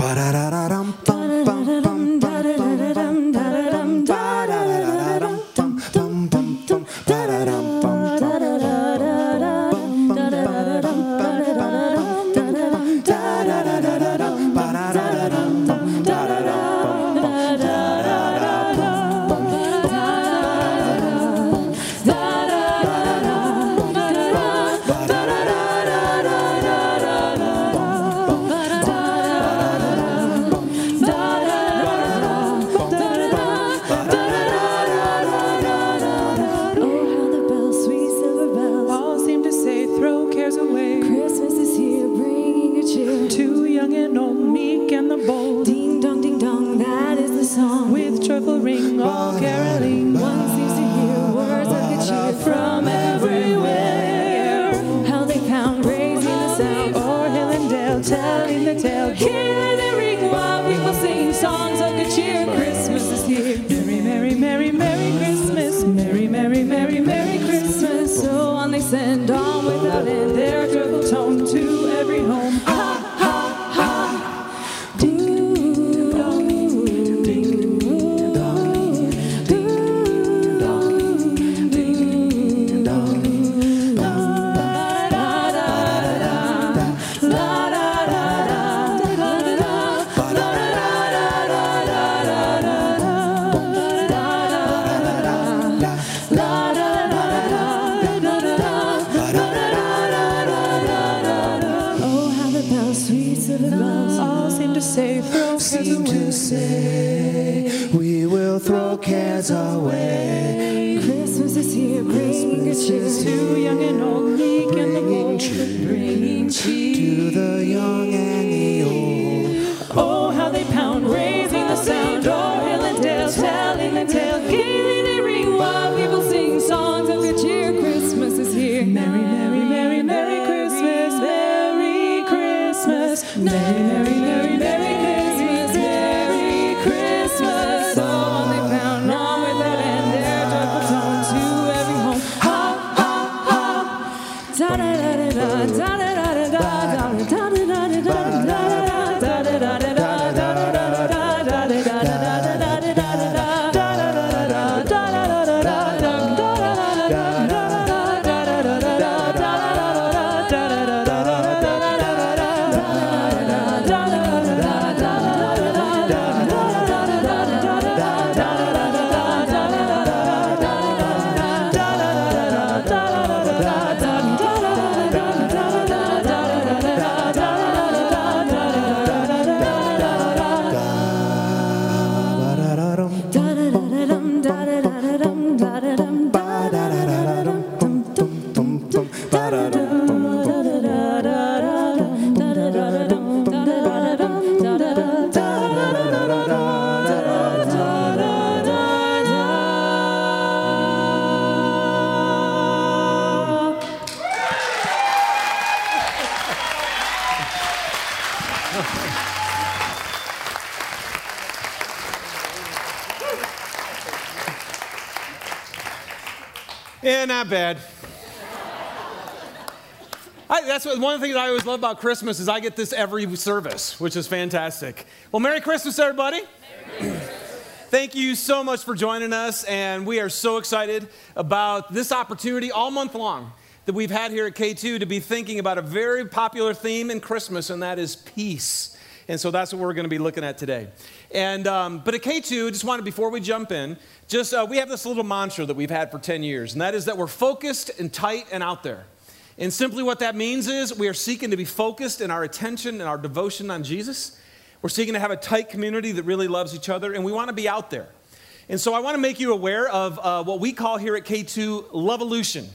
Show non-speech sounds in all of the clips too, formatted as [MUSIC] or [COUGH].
Ba-da-da-da-da. Away. Christmas is here, bringing cheer. Too young and old, meek and the Bringing cheer to the young and the old. Oh, how they pound, oh, oh, raising the sound. O'er hill and dale, telling the tale. Gaily they ring while people sing songs of good cheer. Christmas is here. Merry, merry, merry, merry Christmas, Merry Christmas, merry, merry bad. I, that's what, one of the things I always love about Christmas is I get this every service, which is fantastic. Well, Merry Christmas, everybody. [CLEARS THROAT] Thank you so much for joining us, and we are so excited about this opportunity all month long that we've had here at K2 to be thinking about a very popular theme in Christmas, and that is peace. And so that's what we're going to be looking at today. And um, but at K2, just wanted before we jump in, just uh, we have this little mantra that we've had for 10 years, and that is that we're focused and tight and out there. And simply what that means is we are seeking to be focused in our attention and our devotion on Jesus. We're seeking to have a tight community that really loves each other, and we want to be out there. And so I want to make you aware of uh, what we call here at K2 Lovolution.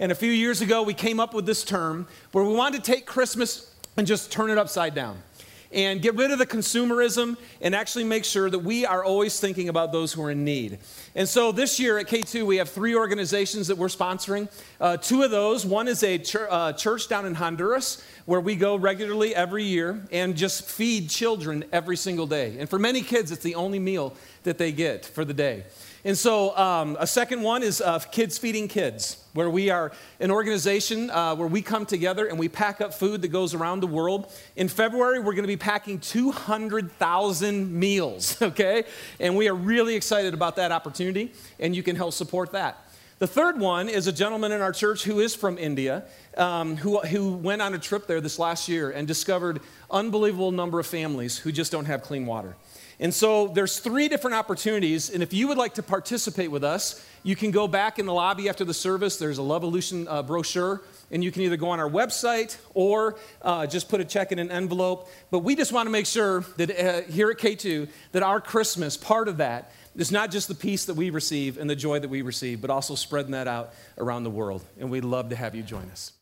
And a few years ago, we came up with this term where we wanted to take Christmas and just turn it upside down and get rid of the consumerism and actually make sure that we are always thinking about those who are in need. And so this year at K2, we have three organizations that we're sponsoring. Uh, two of those one is a chur- uh, church down in Honduras where we go regularly every year and just feed children every single day. And for many kids, it's the only meal that they get for the day. And so um, a second one is uh, Kids Feeding Kids. where we are an organization uh, where we come together and we pack up food that goes around the world. In February, we're going to be packing 200,000 meals, [LAUGHS] okay? And we are really excited about that opportunity, and you can help support that. The third one is a gentleman in our church who is from India, um, who, who went on a trip there this last year and discovered unbelievable number of families who just don't have clean water. And so there's three different opportunities, and if you would like to participate with us, you can go back in the lobby after the service. There's a Love Evolution uh, brochure, and you can either go on our website or uh, just put a check in an envelope. But we just want to make sure that uh, here at K2 that our Christmas, part of that, is not just the peace that we receive and the joy that we receive, but also spreading that out around the world. And we'd love to have you join us.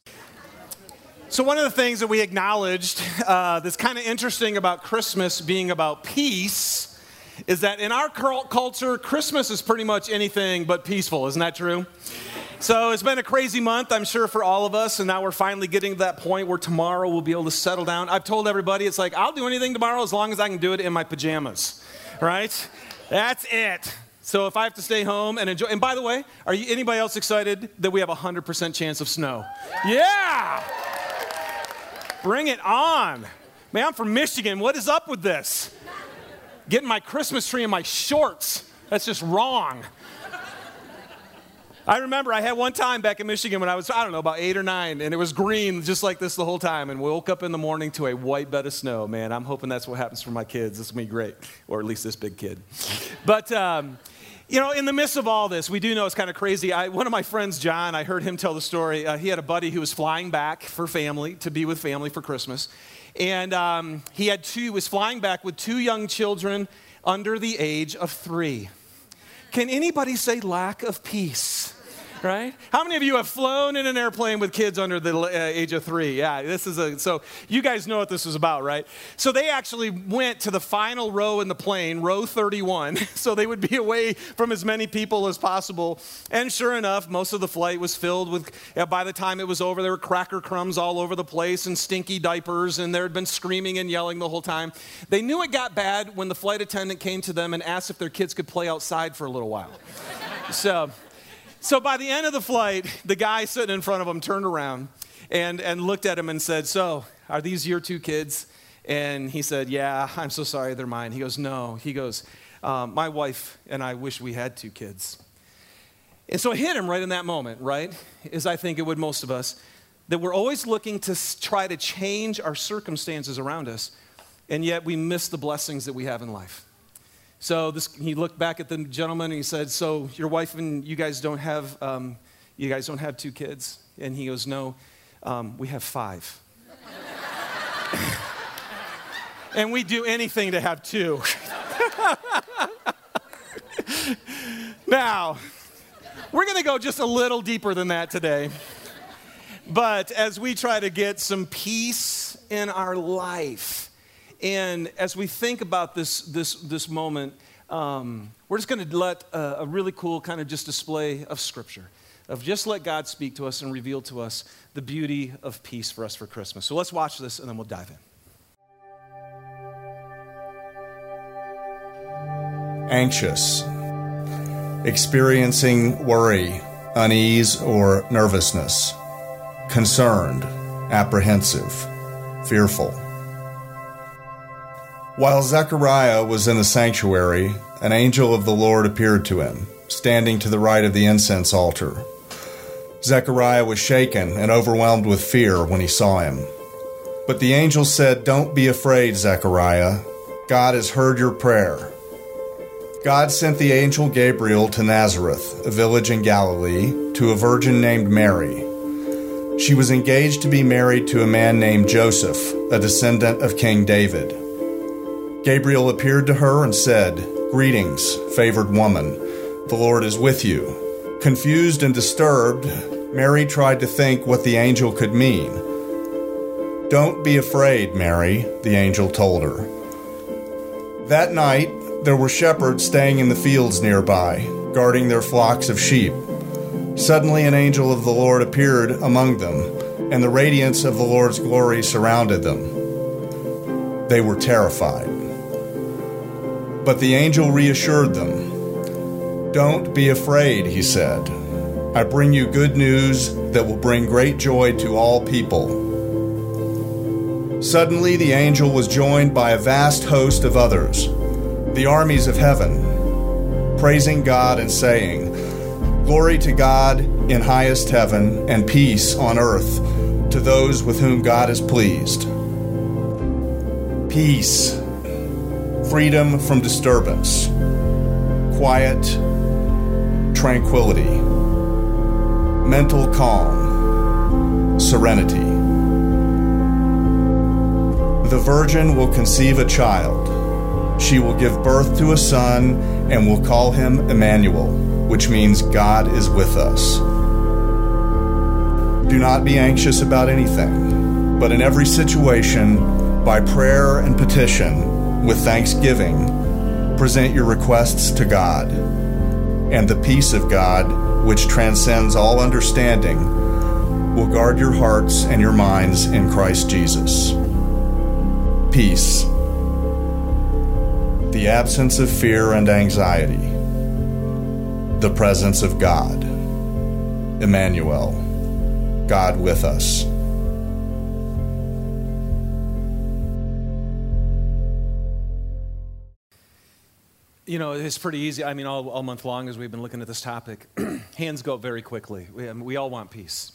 So, one of the things that we acknowledged uh, that's kind of interesting about Christmas being about peace is that in our culture, Christmas is pretty much anything but peaceful. Isn't that true? So, it's been a crazy month, I'm sure, for all of us. And now we're finally getting to that point where tomorrow we'll be able to settle down. I've told everybody, it's like, I'll do anything tomorrow as long as I can do it in my pajamas, right? That's it. So if I have to stay home and enjoy, and by the way, are you anybody else excited that we have a 100% chance of snow? Yeah! Bring it on. Man, I'm from Michigan. What is up with this? Getting my Christmas tree in my shorts. That's just wrong. I remember I had one time back in Michigan when I was, I don't know, about eight or nine, and it was green just like this the whole time. And woke up in the morning to a white bed of snow. Man, I'm hoping that's what happens for my kids. This will be great, or at least this big kid. But, um, you know, in the midst of all this, we do know it's kind of crazy. I, one of my friends, John, I heard him tell the story. Uh, he had a buddy who was flying back for family, to be with family for Christmas. And um, he had two, he was flying back with two young children under the age of three. Can anybody say lack of peace? Right? How many of you have flown in an airplane with kids under the uh, age of three? Yeah, this is a, so you guys know what this is about, right? So they actually went to the final row in the plane, row 31, [LAUGHS] so they would be away from as many people as possible. And sure enough, most of the flight was filled with, uh, by the time it was over, there were cracker crumbs all over the place and stinky diapers, and there had been screaming and yelling the whole time. They knew it got bad when the flight attendant came to them and asked if their kids could play outside for a little while. [LAUGHS] so, so by the end of the flight, the guy sitting in front of him turned around and, and looked at him and said, So, are these your two kids? And he said, Yeah, I'm so sorry, they're mine. He goes, No. He goes, um, My wife and I wish we had two kids. And so it hit him right in that moment, right? As I think it would most of us, that we're always looking to try to change our circumstances around us, and yet we miss the blessings that we have in life. So this, he looked back at the gentleman and he said, "So your wife and you guys don't have, um, you guys don't have two kids?" And he goes, "No, um, we have five. [LAUGHS] and we do anything to have two. [LAUGHS] now, we're going to go just a little deeper than that today. But as we try to get some peace in our life, and as we think about this, this, this moment, um, we're just going to let a, a really cool kind of just display of Scripture, of just let God speak to us and reveal to us the beauty of peace for us for Christmas. So let's watch this and then we'll dive in. anxious, experiencing worry, unease, or nervousness, concerned, apprehensive, fearful. While Zechariah was in the sanctuary, an angel of the Lord appeared to him, standing to the right of the incense altar. Zechariah was shaken and overwhelmed with fear when he saw him. But the angel said, Don't be afraid, Zechariah. God has heard your prayer. God sent the angel Gabriel to Nazareth, a village in Galilee, to a virgin named Mary. She was engaged to be married to a man named Joseph, a descendant of King David. Gabriel appeared to her and said, Greetings, favored woman, the Lord is with you. Confused and disturbed, Mary tried to think what the angel could mean. Don't be afraid, Mary, the angel told her. That night, there were shepherds staying in the fields nearby, guarding their flocks of sheep. Suddenly, an angel of the Lord appeared among them, and the radiance of the Lord's glory surrounded them. They were terrified. But the angel reassured them. Don't be afraid, he said. I bring you good news that will bring great joy to all people. Suddenly, the angel was joined by a vast host of others, the armies of heaven, praising God and saying, Glory to God in highest heaven, and peace on earth to those with whom God is pleased. Peace, freedom from disturbance, quiet, tranquility, mental calm, serenity. The virgin will conceive a child. She will give birth to a son and will call him Emmanuel, which means God is with us. Do not be anxious about anything, but in every situation, by prayer and petition, with thanksgiving, present your requests to God. And the peace of God, which transcends all understanding, will guard your hearts and your minds in Christ Jesus. Peace. The absence of fear and anxiety. The presence of God. Emmanuel. God with us. You know, it's pretty easy. I mean, all, all month long as we've been looking at this topic, [CLEARS THROAT] hands go up very quickly. We, I mean, we all want peace.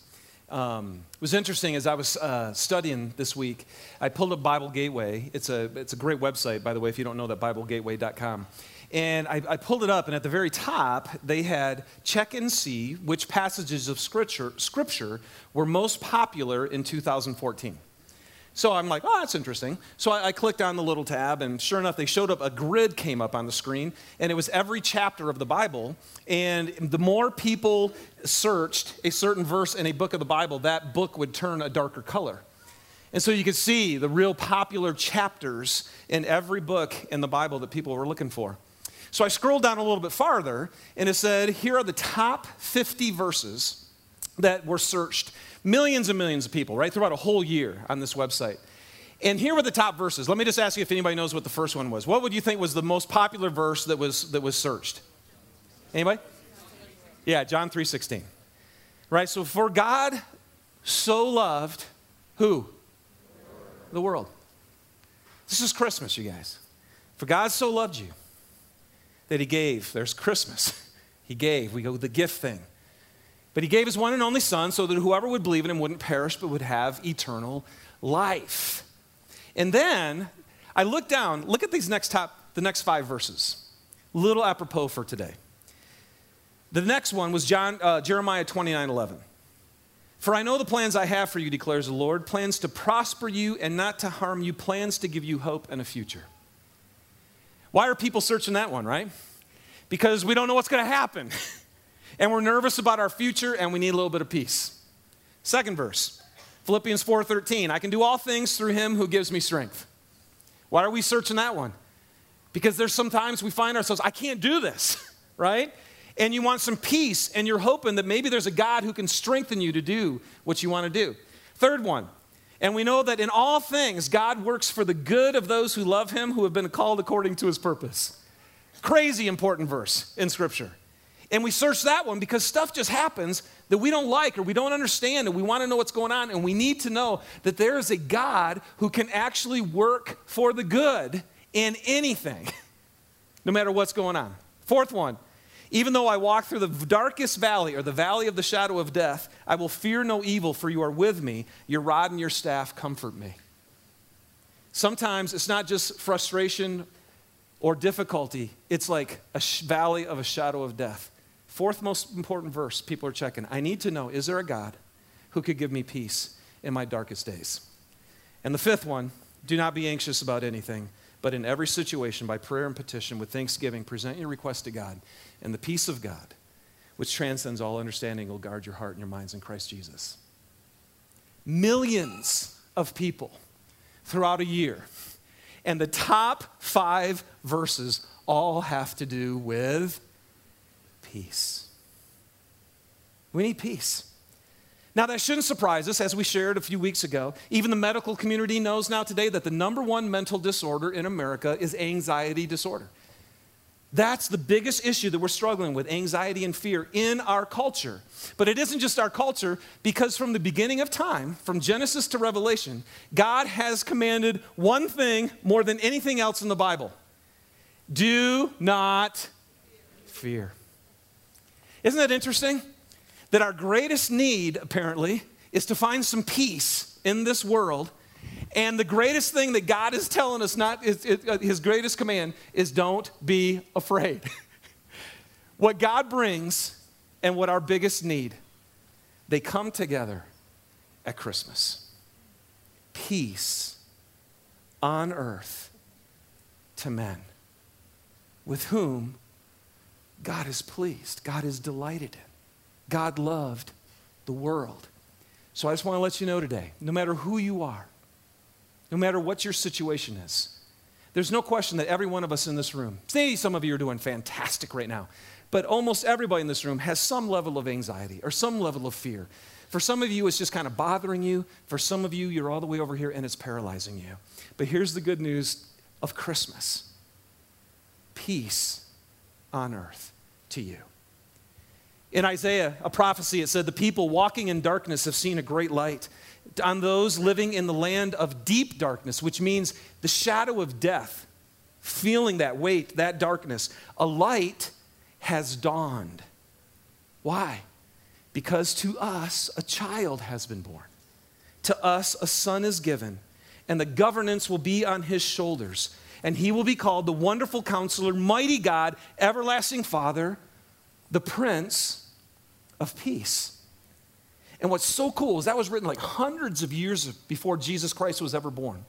Um, it was interesting as I was uh, studying this week, I pulled up Bible Gateway. It's a, it's a great website, by the way, if you don't know that, BibleGateway.com. And I, I pulled it up, and at the very top, they had check and see which passages of scripture, scripture were most popular in 2014. So I'm like, oh, that's interesting. So I, I, clicked on the little tab, and sure enough, they showed up, a grid came up on the screen, and it was every chapter of the Bible. And the more people searched a certain verse in a book of the Bible, that book would turn a darker color. And so you could see the real popular chapters in every book in the Bible that people were looking for. So I scrolled down a little bit farther, and it said, here are the top 50 verses that were searched millions and millions of people, right, throughout a whole year on this website. And here were the top verses. Let me just ask you if anybody knows what the first one was. What would you think was the most popular verse that was, that was searched? Anybody? Yeah, John 3.16. Right, so for God so loved who? The world. This is Christmas, you guys. For God so loved you that he gave. There's Christmas. He gave. We go the gift thing. But he gave his one and only Son so that whoever would believe in him wouldn't perish but would have eternal life. And then I look down, look at these next top, the next five verses. Little apropos for today. The next one was John, uh, Jeremiah 29 11. For I know the plans I have for you, declares the Lord plans to prosper you and not to harm you, plans to give you hope and a future. Why are people searching that one, right? Because we don't know what's going to happen. [LAUGHS] and we're nervous about our future and we need a little bit of peace. Second verse, Philippians 4:13, I can do all things through him who gives me strength. Why are we searching that one? Because there's sometimes we find ourselves, I can't do this, [LAUGHS] right? And you want some peace and you're hoping that maybe there's a God who can strengthen you to do what you want to do. Third one, and we know that in all things God works for the good of those who love him who have been called according to his purpose. Crazy important verse in scripture. And we search that one because stuff just happens that we don't like or we don't understand and we want to know what's going on. And we need to know that there is a God who can actually work for the good in anything, [LAUGHS] no matter what's going on. Fourth one, even though I walk through the darkest valley or the valley of the shadow of death, I will fear no evil, for you are with me. Your rod and your staff comfort me. Sometimes it's not just frustration or difficulty, it's like a valley of a shadow of death. Fourth most important verse people are checking. I need to know is there a God who could give me peace in my darkest days? And the fifth one do not be anxious about anything, but in every situation, by prayer and petition, with thanksgiving, present your request to God, and the peace of God, which transcends all understanding, will guard your heart and your minds in Christ Jesus. Millions of people throughout a year, and the top five verses all have to do with peace. We need peace. Now, that shouldn't surprise us, as we shared a few weeks ago. Even the medical community knows now today that the number one mental disorder in America is anxiety disorder. That's the biggest issue that we're struggling with anxiety and fear in our culture. But it isn't just our culture, because from the beginning of time, from Genesis to Revelation, God has commanded one thing more than anything else in the Bible do not fear. Isn't that interesting? That our greatest need, apparently, is to find some peace in this world. And the greatest thing that God is telling us, not is, is, uh, his greatest command, is don't be afraid. [LAUGHS] what God brings and what our biggest need, they come together at Christmas. Peace on earth to men with whom God is pleased, God is delighted in. God loved the world. So I just want to let you know today no matter who you are, no matter what your situation is, there's no question that every one of us in this room, maybe some of you are doing fantastic right now, but almost everybody in this room has some level of anxiety or some level of fear. For some of you, it's just kind of bothering you. For some of you, you're all the way over here and it's paralyzing you. But here's the good news of Christmas peace on earth to you. In Isaiah, a prophecy, it said, The people walking in darkness have seen a great light. On those living in the land of deep darkness, which means the shadow of death, feeling that weight, that darkness, a light has dawned. Why? Because to us a child has been born, to us a son is given, and the governance will be on his shoulders. And he will be called the Wonderful Counselor, Mighty God, Everlasting Father, the Prince of Peace. And what's so cool is that was written like hundreds of years before Jesus Christ was ever born.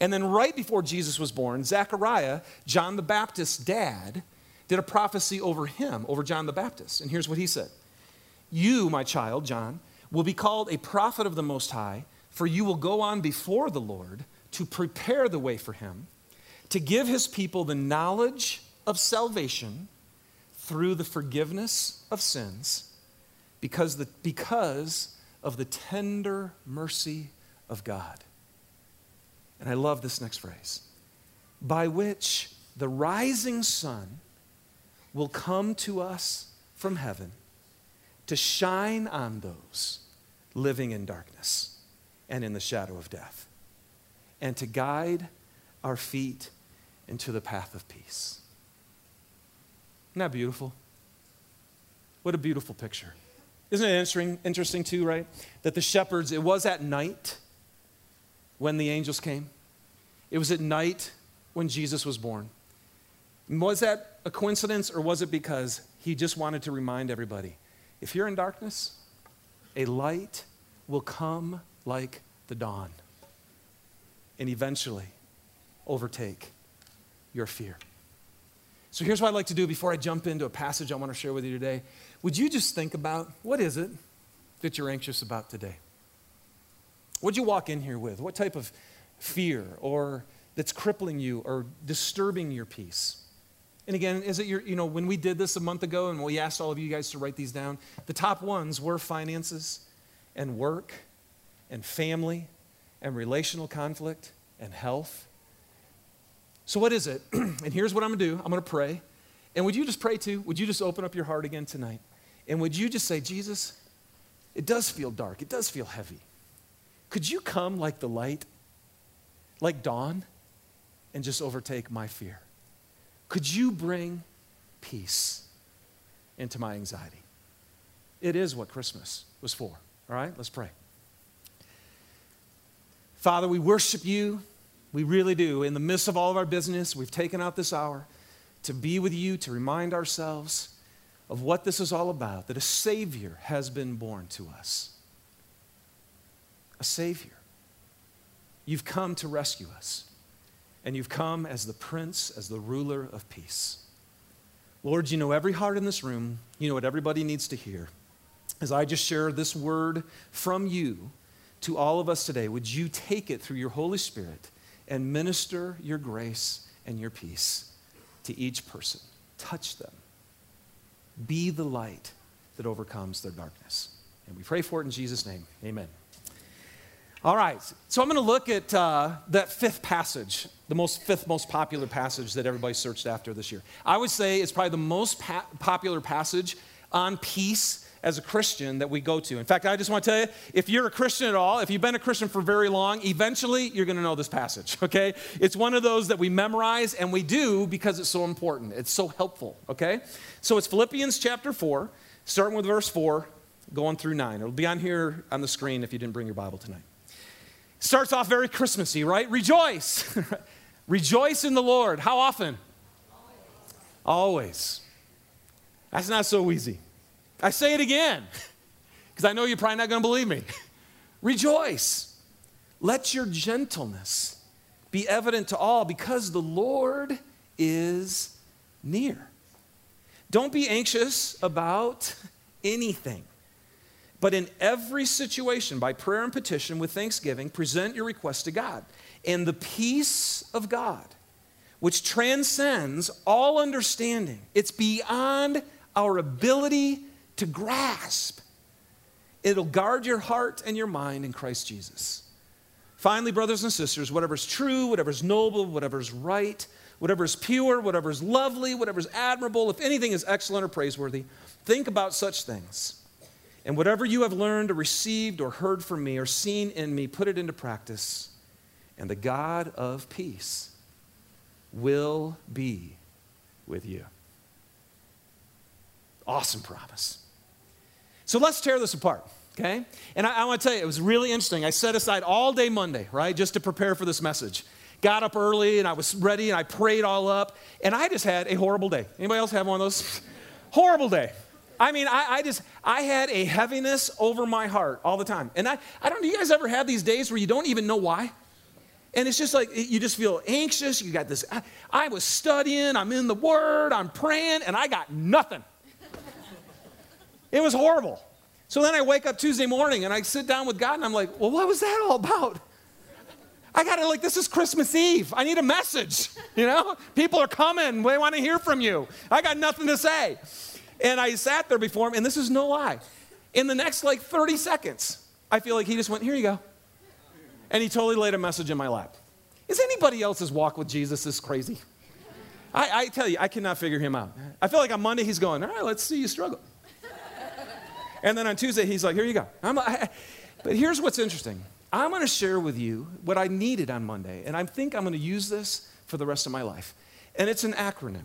And then, right before Jesus was born, Zechariah, John the Baptist's dad, did a prophecy over him, over John the Baptist. And here's what he said You, my child, John, will be called a prophet of the Most High, for you will go on before the Lord to prepare the way for him, to give his people the knowledge of salvation through the forgiveness of sins because, the, because of the tender mercy of God. And I love this next phrase by which the rising sun will come to us from heaven to shine on those living in darkness and in the shadow of death, and to guide our feet into the path of peace. Isn't that beautiful? What a beautiful picture. Isn't it interesting, interesting too, right? That the shepherds, it was at night when the angels came. It was at night when Jesus was born. Was that a coincidence or was it because he just wanted to remind everybody if you're in darkness, a light will come like the dawn and eventually overtake your fear. So here's what I'd like to do before I jump into a passage I want to share with you today. Would you just think about what is it that you're anxious about today? What'd you walk in here with? What type of fear or that's crippling you or disturbing your peace? And again, is it your, you know, when we did this a month ago and we asked all of you guys to write these down, the top ones were finances and work and family and relational conflict and health. So, what is it? [CLEARS THROAT] and here's what I'm going to do I'm going to pray. And would you just pray too? Would you just open up your heart again tonight? And would you just say, Jesus, it does feel dark, it does feel heavy. Could you come like the light, like dawn, and just overtake my fear? Could you bring peace into my anxiety? It is what Christmas was for. All right, let's pray. Father, we worship you. We really do. In the midst of all of our business, we've taken out this hour to be with you, to remind ourselves of what this is all about that a Savior has been born to us. A Savior. You've come to rescue us, and you've come as the Prince, as the ruler of peace. Lord, you know every heart in this room, you know what everybody needs to hear. As I just share this word from you to all of us today, would you take it through your Holy Spirit and minister your grace and your peace to each person? Touch them. Be the light that overcomes their darkness. And we pray for it in Jesus' name. Amen. All right, so I'm going to look at uh, that fifth passage, the most fifth most popular passage that everybody searched after this year. I would say it's probably the most pa- popular passage on peace as a Christian that we go to. In fact, I just want to tell you, if you're a Christian at all, if you've been a Christian for very long, eventually you're going to know this passage. [LAUGHS] Okay, it's one of those that we memorize, and we do because it's so important. It's so helpful. Okay, so it's Philippians chapter four, starting with verse four, going through nine. It'll be on here on the screen if you didn't bring your Bible tonight. Starts off very Christmassy, right? Rejoice. [LAUGHS] Rejoice in the Lord. How often? Always. Always. That's not so easy. I say it again because I know you're probably not going to believe me. Rejoice. Let your gentleness be evident to all because the Lord is near. Don't be anxious about anything. But in every situation, by prayer and petition with thanksgiving, present your request to God. And the peace of God, which transcends all understanding, it's beyond our ability to grasp. It'll guard your heart and your mind in Christ Jesus. Finally, brothers and sisters, whatever's true, whatever's noble, whatever's right, whatever's pure, whatever's lovely, whatever's admirable, if anything is excellent or praiseworthy, think about such things. And whatever you have learned or received or heard from me or seen in me, put it into practice. And the God of peace will be with you. Awesome promise. So let's tear this apart, okay? And I, I want to tell you, it was really interesting. I set aside all day Monday, right, just to prepare for this message. Got up early and I was ready and I prayed all up, and I just had a horrible day. Anybody else have one of those? [LAUGHS] horrible day. I mean, I, I, just, I had a heaviness over my heart all the time. And I, I don't, do you guys ever have these days where you don't even know why? And it's just like, you just feel anxious. You got this, I, I was studying, I'm in the Word, I'm praying, and I got nothing. It was horrible. So then I wake up Tuesday morning and I sit down with God and I'm like, well, what was that all about? I got to, like, this is Christmas Eve. I need a message. [LAUGHS] You know, people are coming. They want to hear from you. I got nothing to say. And I sat there before him, and this is no lie. In the next like 30 seconds, I feel like he just went, Here you go. And he totally laid a message in my lap. Is anybody else's walk with Jesus this crazy? I, I tell you, I cannot figure him out. I feel like on Monday he's going, All right, let's see you struggle. And then on Tuesday he's like, Here you go. I'm, I, but here's what's interesting I'm going to share with you what I needed on Monday, and I think I'm going to use this for the rest of my life. And it's an acronym.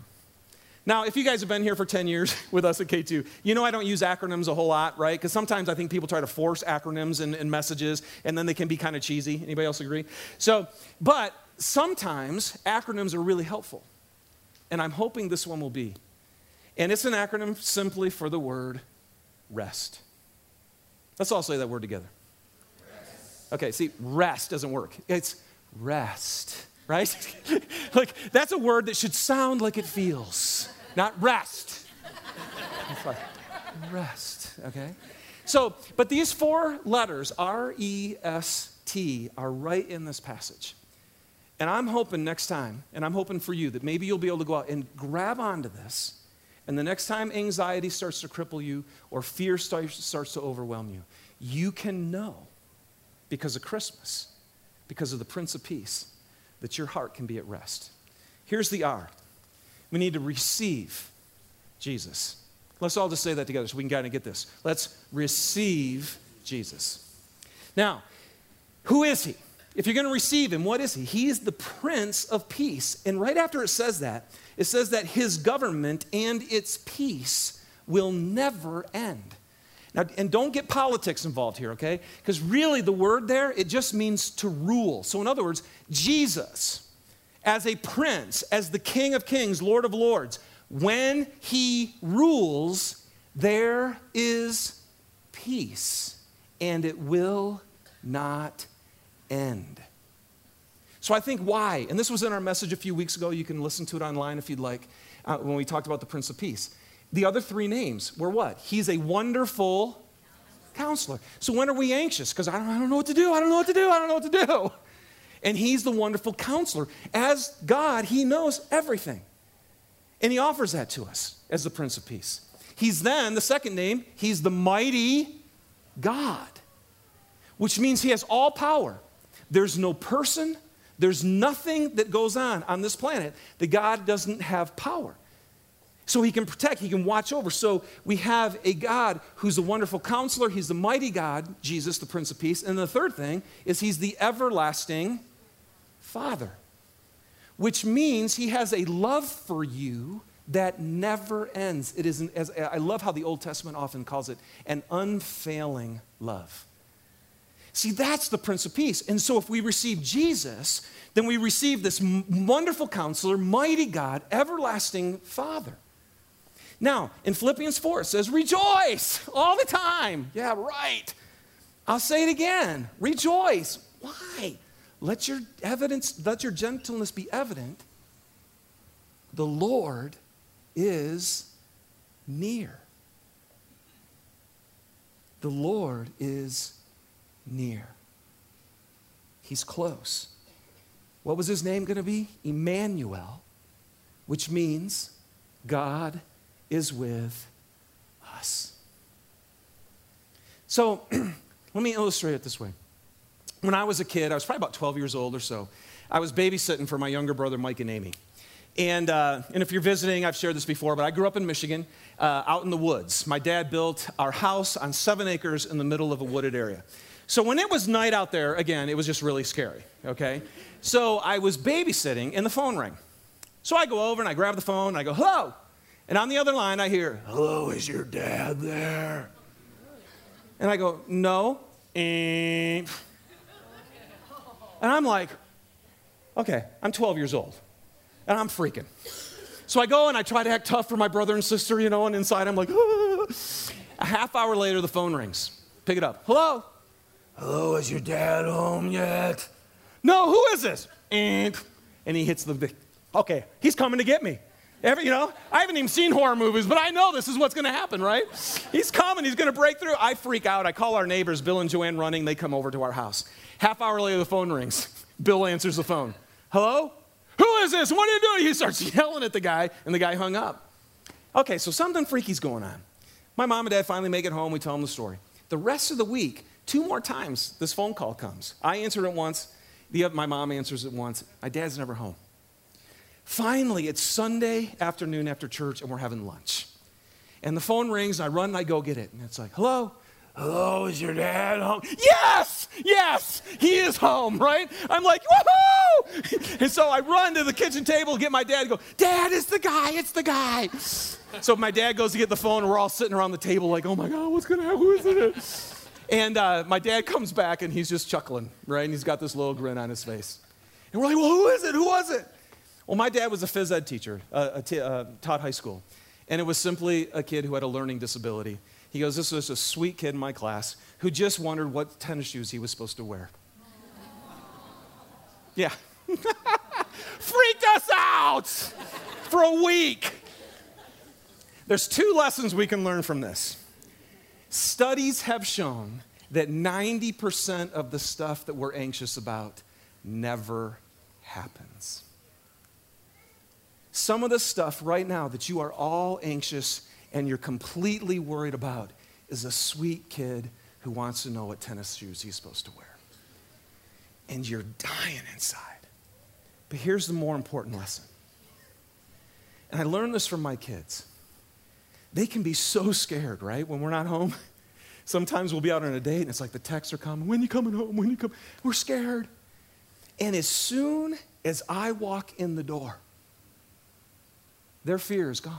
Now, if you guys have been here for 10 years [LAUGHS] with us at K2, you know I don't use acronyms a whole lot, right? Because sometimes I think people try to force acronyms and, in messages, and then they can be kind of cheesy. Anybody else agree? So, but sometimes acronyms are really helpful. And I'm hoping this one will be. And it's an acronym simply for the word rest. Let's all say that word together. Rest. Okay, see, rest doesn't work. It's rest, right? [LAUGHS] like, that's a word that should sound like it feels not rest. Like rest, okay? So, but these four letters, R E S T, are right in this passage. And I'm hoping next time, and I'm hoping for you, that maybe you'll be able to go out and grab onto this. And the next time anxiety starts to cripple you or fear starts to overwhelm you, you can know because of Christmas, because of the Prince of Peace, that your heart can be at rest. Here's the R we need to receive Jesus. Let's all just say that together so we can kind of get this. Let's receive Jesus. Now, who is he? If you're going to receive him, what is he? He is the Prince of Peace. And right after it says that, it says that his government and its peace will never end. Now, and don't get politics involved here, okay? Because really, the word there, it just means to rule. So, in other words, Jesus, as a prince, as the King of Kings, Lord of Lords, when he rules, there is peace, and it will not end. So I think why, and this was in our message a few weeks ago, you can listen to it online if you'd like, uh, when we talked about the Prince of Peace. The other three names were what? He's a wonderful counselor. So when are we anxious? Because I I don't know what to do, I don't know what to do, I don't know what to do [LAUGHS] and He's the wonderful counselor. As God, He knows everything. And He offers that to us as the Prince of Peace. He's then, the second name, He's the mighty God. which means he has all power. There's no person, there's nothing that goes on on this planet that God doesn't have power. So he can protect, he can watch over. So we have a God who's a wonderful counselor. He's the mighty God, Jesus, the Prince of Peace. And the third thing is he's the everlasting Father, which means he has a love for you that never ends. It is, an, as, I love how the Old Testament often calls it an unfailing love. See, that's the Prince of Peace. And so if we receive Jesus, then we receive this wonderful counselor, mighty God, everlasting Father. Now, in Philippians 4, it says, rejoice all the time. Yeah, right. I'll say it again rejoice. Why? Let your evidence, let your gentleness be evident. The Lord is near. The Lord is near. He's close. What was his name going to be? Emmanuel, which means God is with us. So [CLEARS THROAT] let me illustrate it this way. When I was a kid, I was probably about 12 years old or so, I was babysitting for my younger brother, Mike and Amy. And, uh, and if you're visiting, I've shared this before, but I grew up in Michigan, uh, out in the woods. My dad built our house on seven acres in the middle of a wooded area. So when it was night out there, again, it was just really scary, okay? So I was babysitting and the phone rang. So I go over and I grab the phone and I go, hello. And on the other line, I hear, hello, is your dad there? And I go, no. And I'm like, okay, I'm 12 years old and I'm freaking. So I go and I try to act tough for my brother and sister, you know, and inside I'm like, ah. [LAUGHS] a half hour later, the phone rings. Pick it up. Hello? Hello, is your dad home yet? No, who is this? And, he hits the okay, he's coming to get me. Every, you know, I haven't even seen horror movies, but I know this is what's going to happen, right? He's coming. He's going to break through. I freak out. I call our neighbors, Bill and Joanne, running. They come over to our house. Half hour later, the phone rings. Bill answers the phone. Hello? Who is this? What are you doing? He starts [LAUGHS] yelling at the guy, and the guy hung up. Okay, so something freaky's going on. My mom and dad finally make it home. We tell them the story. The rest of the week, two more times, this phone call comes. I answer it once. The, my mom answers it once. My dad's never home. Finally, it's Sunday afternoon after church, and we're having lunch. And the phone rings, I run and I go get it. And it's like, hello? Hello, is your dad home? Yes, yes, he is home, right? I'm like, woohoo! [LAUGHS] And so I run to the kitchen table, get my dad, and go, Dad, it's the guy, it's the guy. So my dad goes to get the phone, and we're all sitting around the table, like, oh my God, what's gonna happen? Who is it? And uh, my dad comes back, and he's just chuckling, right? And he's got this little grin on his face. And we're like, well, who is it? Who was it? Well, my dad was a phys ed teacher, uh, uh, taught high school. And it was simply a kid who had a learning disability. He goes, This was a sweet kid in my class who just wondered what tennis shoes he was supposed to wear. [LAUGHS] Yeah. [LAUGHS] Freaked us out for a week. There's two lessons we can learn from this. Studies have shown that 90% of the stuff that we're anxious about never happens. Some of the stuff right now that you are all anxious and you're completely worried about is a sweet kid who wants to know what tennis shoes he's supposed to wear. And you're dying inside. But here's the more important lesson. And I learned this from my kids. They can be so scared, right, when we're not home. [LAUGHS] Sometimes we'll be out on a date and it's like the texts are coming, when you coming home, when you come? We're scared. And as soon as I walk in the door, their fear is gone.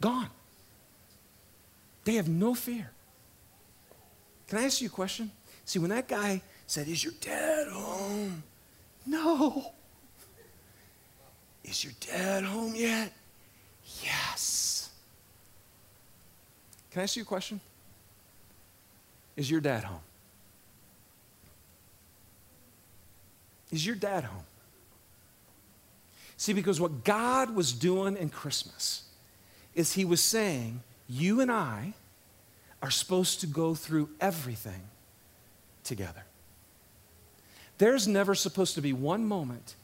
Gone. They have no fear. Can I ask you a question? See, when that guy said, Is your dad home? No. Is your dad home yet? Yes. Can I ask you a question? Is your dad home? Is your dad home? See, because what God was doing in Christmas is He was saying, You and I are supposed to go through everything together. There's never supposed to be one moment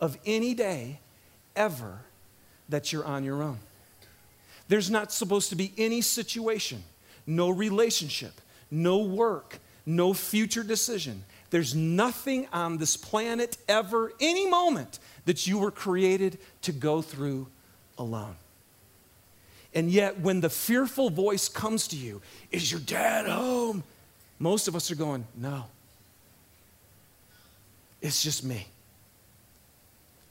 of any day ever that you're on your own. There's not supposed to be any situation, no relationship, no work, no future decision. There's nothing on this planet ever, any moment, that you were created to go through alone. And yet, when the fearful voice comes to you, is your dad home? Most of us are going, no. It's just me.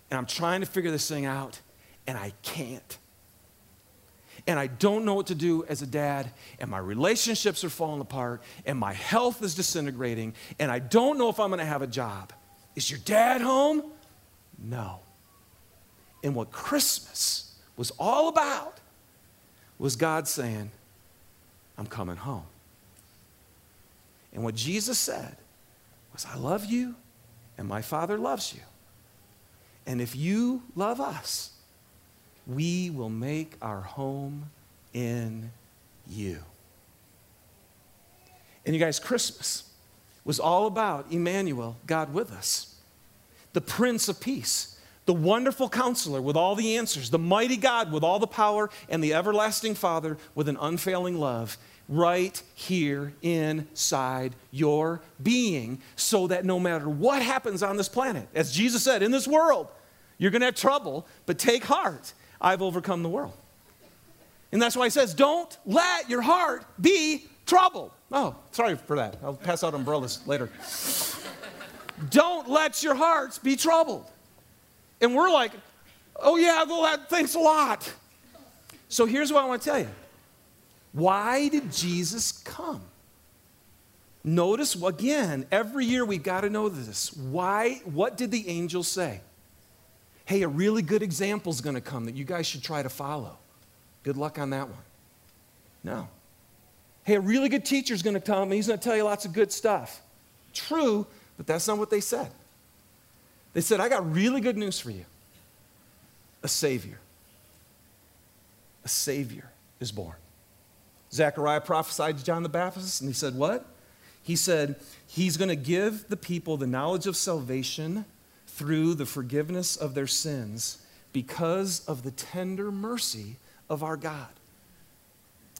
And I'm trying to figure this thing out, and I can't. And I don't know what to do as a dad, and my relationships are falling apart, and my health is disintegrating, and I don't know if I'm gonna have a job. Is your dad home? No. And what Christmas was all about was God saying, I'm coming home. And what Jesus said was, I love you, and my Father loves you. And if you love us, we will make our home in you. And you guys, Christmas was all about Emmanuel, God with us, the Prince of Peace, the wonderful counselor with all the answers, the mighty God with all the power, and the everlasting Father with an unfailing love right here inside your being so that no matter what happens on this planet, as Jesus said, in this world, you're going to have trouble, but take heart. I've overcome the world. And that's why he says, don't let your heart be troubled. Oh, sorry for that. I'll pass out umbrellas later. don't let your hearts be troubled. And we're like, oh, yeah, well, that, thanks a lot. So here's what I want to tell you why did Jesus come? Notice again, every year we've got to know this. Why? What did the angels say? Hey, a really good example is going to come that you guys should try to follow. Good luck on that one. No. Hey, a really good teacher is going to come and he's going to tell you lots of good stuff. True, but that's not what they said. They said, I got really good news for you a Savior. A Savior is born. Zechariah prophesied to John the Baptist, and he said, What? He said, He's going to give the people the knowledge of salvation through the forgiveness of their sins because of the tender mercy of our God.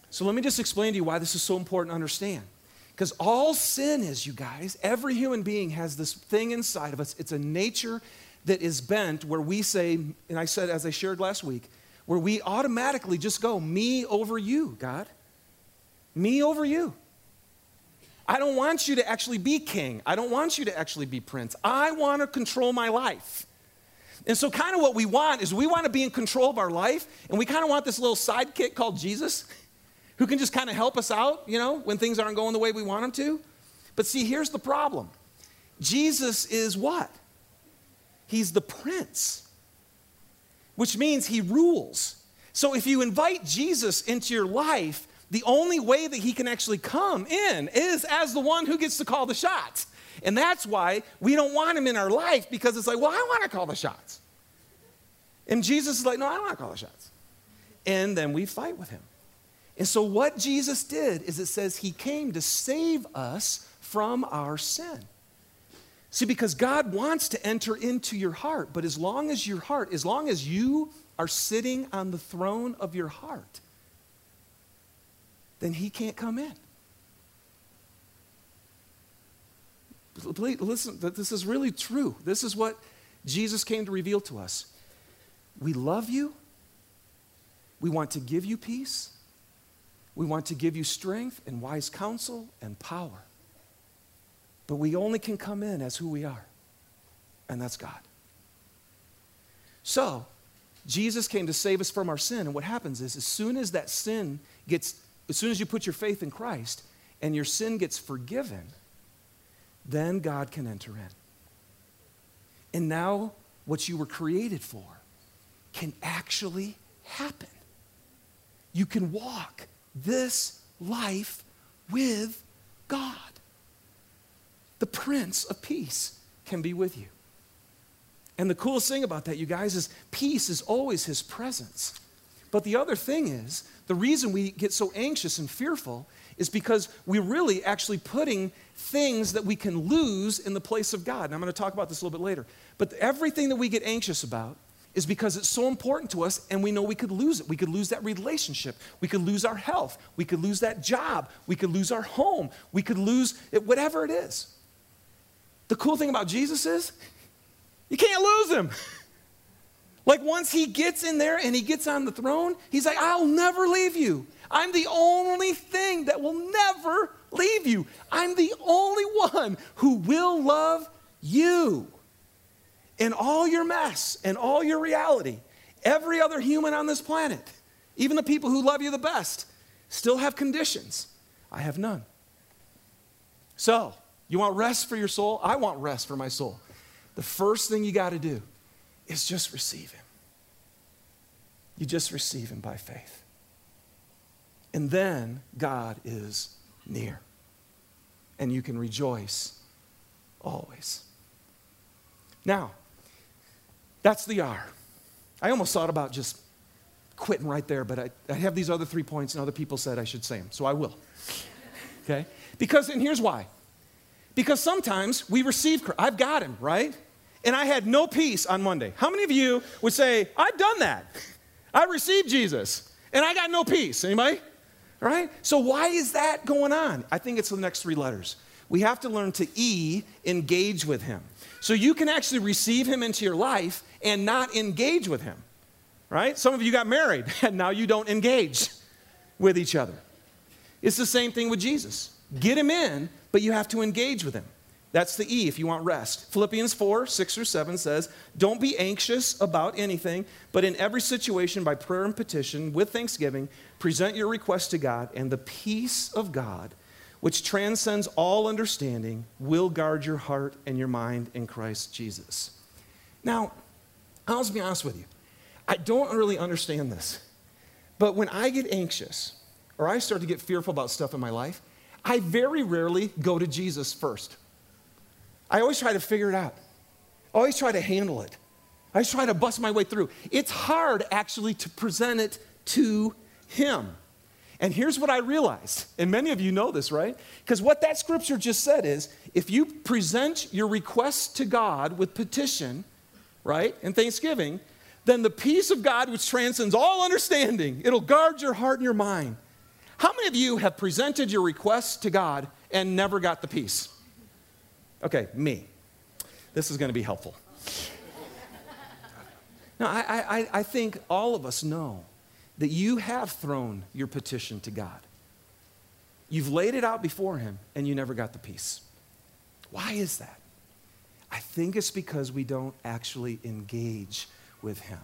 So let me just explain to you why this is so important to understand. Because all sin is, you guys, every human being has this thing inside of us. It's a nature that is bent where we say, and I said, as I shared last week, where we automatically just go, me over you, God. Me over you. I don't want you to actually be king. I don't want you to actually be prince. I want to control my life. And so, kind of what we want is we want to be in control of our life, and we kind of want this little sidekick called Jesus who can just kind of help us out, you know, when things aren't going the way we want them to. But see, here's the problem Jesus is what? He's the prince, which means he rules. So if you invite Jesus into your life, the only way that he can actually come in is as the one who gets to call the shots. And that's why we don't want him in our life because it's like, well, I want to call the shots. And Jesus is like, no, I don't want to call the shots. And then we fight with him. And so, what Jesus did is it says he came to save us from our sin. See, because God wants to enter into your heart, but as long as your heart, as long as you are sitting on the throne of your heart, then he can't come in. Listen, this is really true. This is what Jesus came to reveal to us. We love you. We want to give you peace. We want to give you strength and wise counsel and power. But we only can come in as who we are, and that's God. So, Jesus came to save us from our sin, and what happens is, as soon as that sin gets as soon as you put your faith in Christ and your sin gets forgiven, then God can enter in. And now, what you were created for can actually happen. You can walk this life with God. The Prince of Peace can be with you. And the coolest thing about that, you guys, is peace is always His presence. But the other thing is, the reason we get so anxious and fearful is because we're really actually putting things that we can lose in the place of God. And I'm going to talk about this a little bit later. But everything that we get anxious about is because it's so important to us and we know we could lose it. We could lose that relationship. We could lose our health. We could lose that job. We could lose our home. We could lose it, whatever it is. The cool thing about Jesus is you can't lose him. [LAUGHS] Like once he gets in there and he gets on the throne, he's like, I'll never leave you. I'm the only thing that will never leave you. I'm the only one who will love you. In all your mess and all your reality, every other human on this planet, even the people who love you the best, still have conditions. I have none. So, you want rest for your soul? I want rest for my soul. The first thing you got to do is just receive Him. You just receive Him by faith. And then God is near. And you can rejoice always. Now, that's the R. I almost thought about just quitting right there, but I, I have these other three points, and other people said I should say them, so I will. Okay? Because, and here's why. Because sometimes we receive, I've got him, right? And I had no peace on Monday. How many of you would say, I've done that? I received Jesus, and I got no peace? Anybody? Right? So why is that going on? I think it's the next three letters. We have to learn to E, engage with him. So you can actually receive him into your life and not engage with him. Right? Some of you got married [LAUGHS] and now you don't engage with each other. It's the same thing with Jesus. Get him in, but you have to engage with him. That's the E if you want rest. Philippians 4, 6 or 7 says, Don't be anxious about anything, but in every situation, by prayer and petition, with thanksgiving, present your request to God, and the peace of God, which transcends all understanding, will guard your heart and your mind in Christ Jesus. Now, I'll just be honest with you. I don't really understand this. But when I get anxious or I start to get fearful about stuff in my life, I very rarely go to Jesus first. I always try to figure it out. I always try to handle it. I always try to bust my way through. It's hard actually to present it to Him. And here's what I realized, and many of you know this, right? Because what that scripture just said is if you present your request to God with petition, right, and thanksgiving, then the peace of God, which transcends all understanding, it'll guard your heart and your mind. How many of you have presented your request to God and never got the peace? Okay, me. This is going to be helpful. Now, I, I, I think all of us know that you have thrown your petition to God. You've laid it out before Him and you never got the peace. Why is that? I think it's because we don't actually engage with Him.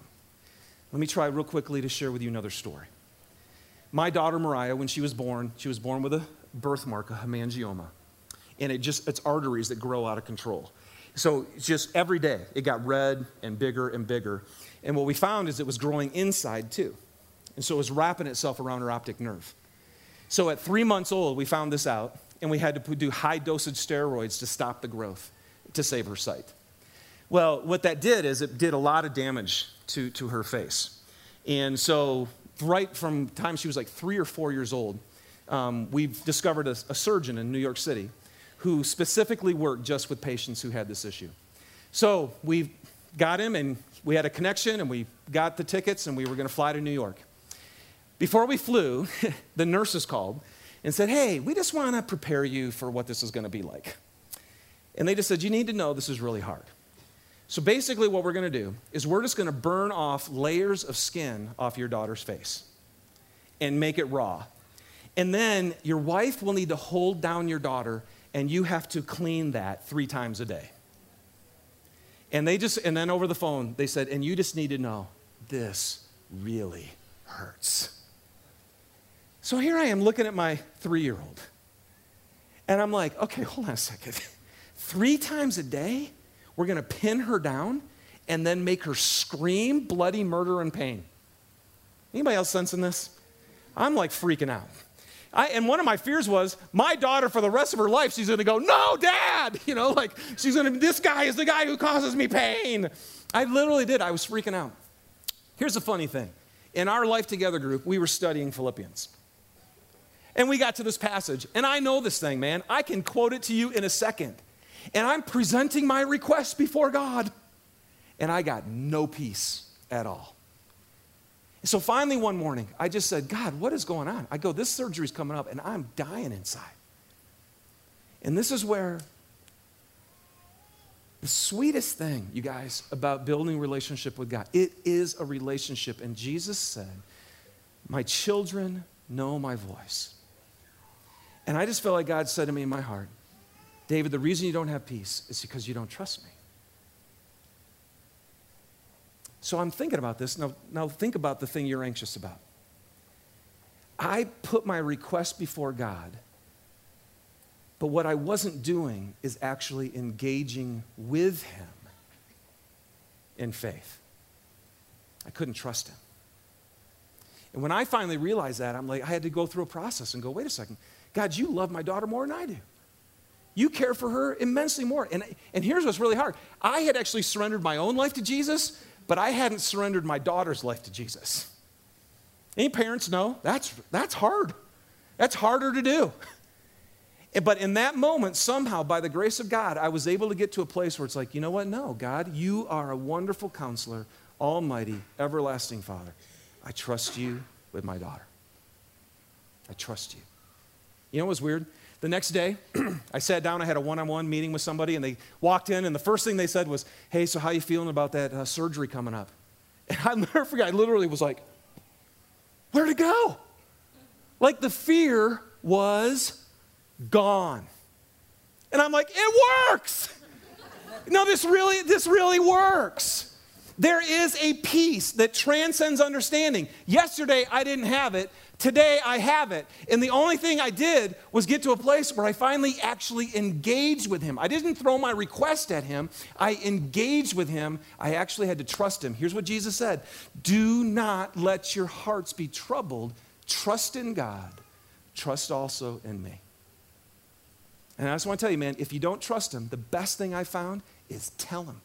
Let me try real quickly to share with you another story. My daughter Mariah, when she was born, she was born with a birthmark, a hemangioma. And it just, it's arteries that grow out of control. So it's just every day, it got red and bigger and bigger. And what we found is it was growing inside too. And so it was wrapping itself around her optic nerve. So at three months old, we found this out, and we had to do high dosage steroids to stop the growth to save her sight. Well, what that did is it did a lot of damage to, to her face. And so, right from time she was like three or four years old, um, we've discovered a, a surgeon in New York City who specifically worked just with patients who had this issue. So we got him, and we had a connection, and we got the tickets, and we were going to fly to New York. Before we flew, [LAUGHS] the nurses called and said, Hey, we just want to prepare you for what this is going to be like. And they just said, You need to know this is really hard. So basically, what we're going to do is we're just going to burn off layers of skin off your daughter's face and make it raw. And then your wife will need to hold down your daughter, and you have to clean that three times a day. And they just, and then over the phone, they said, And you just need to know this really hurts. So here I am looking at my three year old. And I'm like, okay, hold on a second. [LAUGHS] Three times a day, we're to pin her down and then make her scream bloody murder and pain. Anybody else sensing this? I'm like freaking out. I, and one of my fears was my daughter for the rest of her life, she's gonna go, No, dad! [LAUGHS] You know, like she's gonna, this guy is the guy who causes me pain. I literally did. I was freaking out. Here's the funny thing in our Life Together group, we were studying Philippians. And we got to this passage, and I know this thing, man. I can quote it to you in a second. And I'm presenting my request before God. And I got no peace at all. So finally, one morning, I just said, God, what is going on? I go, this surgery's coming up, and I'm dying inside. And this is where the sweetest thing, you guys, about building relationship with God, it is a relationship. And Jesus said, My children know my voice. And I just felt like God said to me in my heart, David, the reason you don't have peace is because you don't trust me. So I'm thinking about this. Now, now think about the thing you're anxious about. I put my request before God, but what I wasn't doing is actually engaging with Him in faith. I couldn't trust Him. And when I finally realized that, I'm like, I had to go through a process and go, wait a second. God, you love my daughter more than I do. You care for her immensely more. And, and here's what's really hard I had actually surrendered my own life to Jesus, but I hadn't surrendered my daughter's life to Jesus. Any parents know that's, that's hard. That's harder to do. But in that moment, somehow, by the grace of God, I was able to get to a place where it's like, you know what? No, God, you are a wonderful counselor, almighty, everlasting Father. I trust you with my daughter. I trust you. You know what was weird? The next day, [CLEARS THROAT] I sat down, I had a one-on-one meeting with somebody, and they walked in, and the first thing they said was, hey, so how you feeling about that uh, surgery coming up? [LAUGHS] And I'll never forget, I literally was like, where'd it go? Like the fear was gone. And I'm like, it works. [LAUGHS] No, this really, this really works. There is a peace that transcends understanding. Yesterday, I didn't have it. Today, I have it. And the only thing I did was get to a place where I finally actually engaged with him. I didn't throw my request at him, I engaged with him. I actually had to trust him. Here's what Jesus said Do not let your hearts be troubled. Trust in God, trust also in me. And I just want to tell you, man, if you don't trust him, the best thing I found is tell him.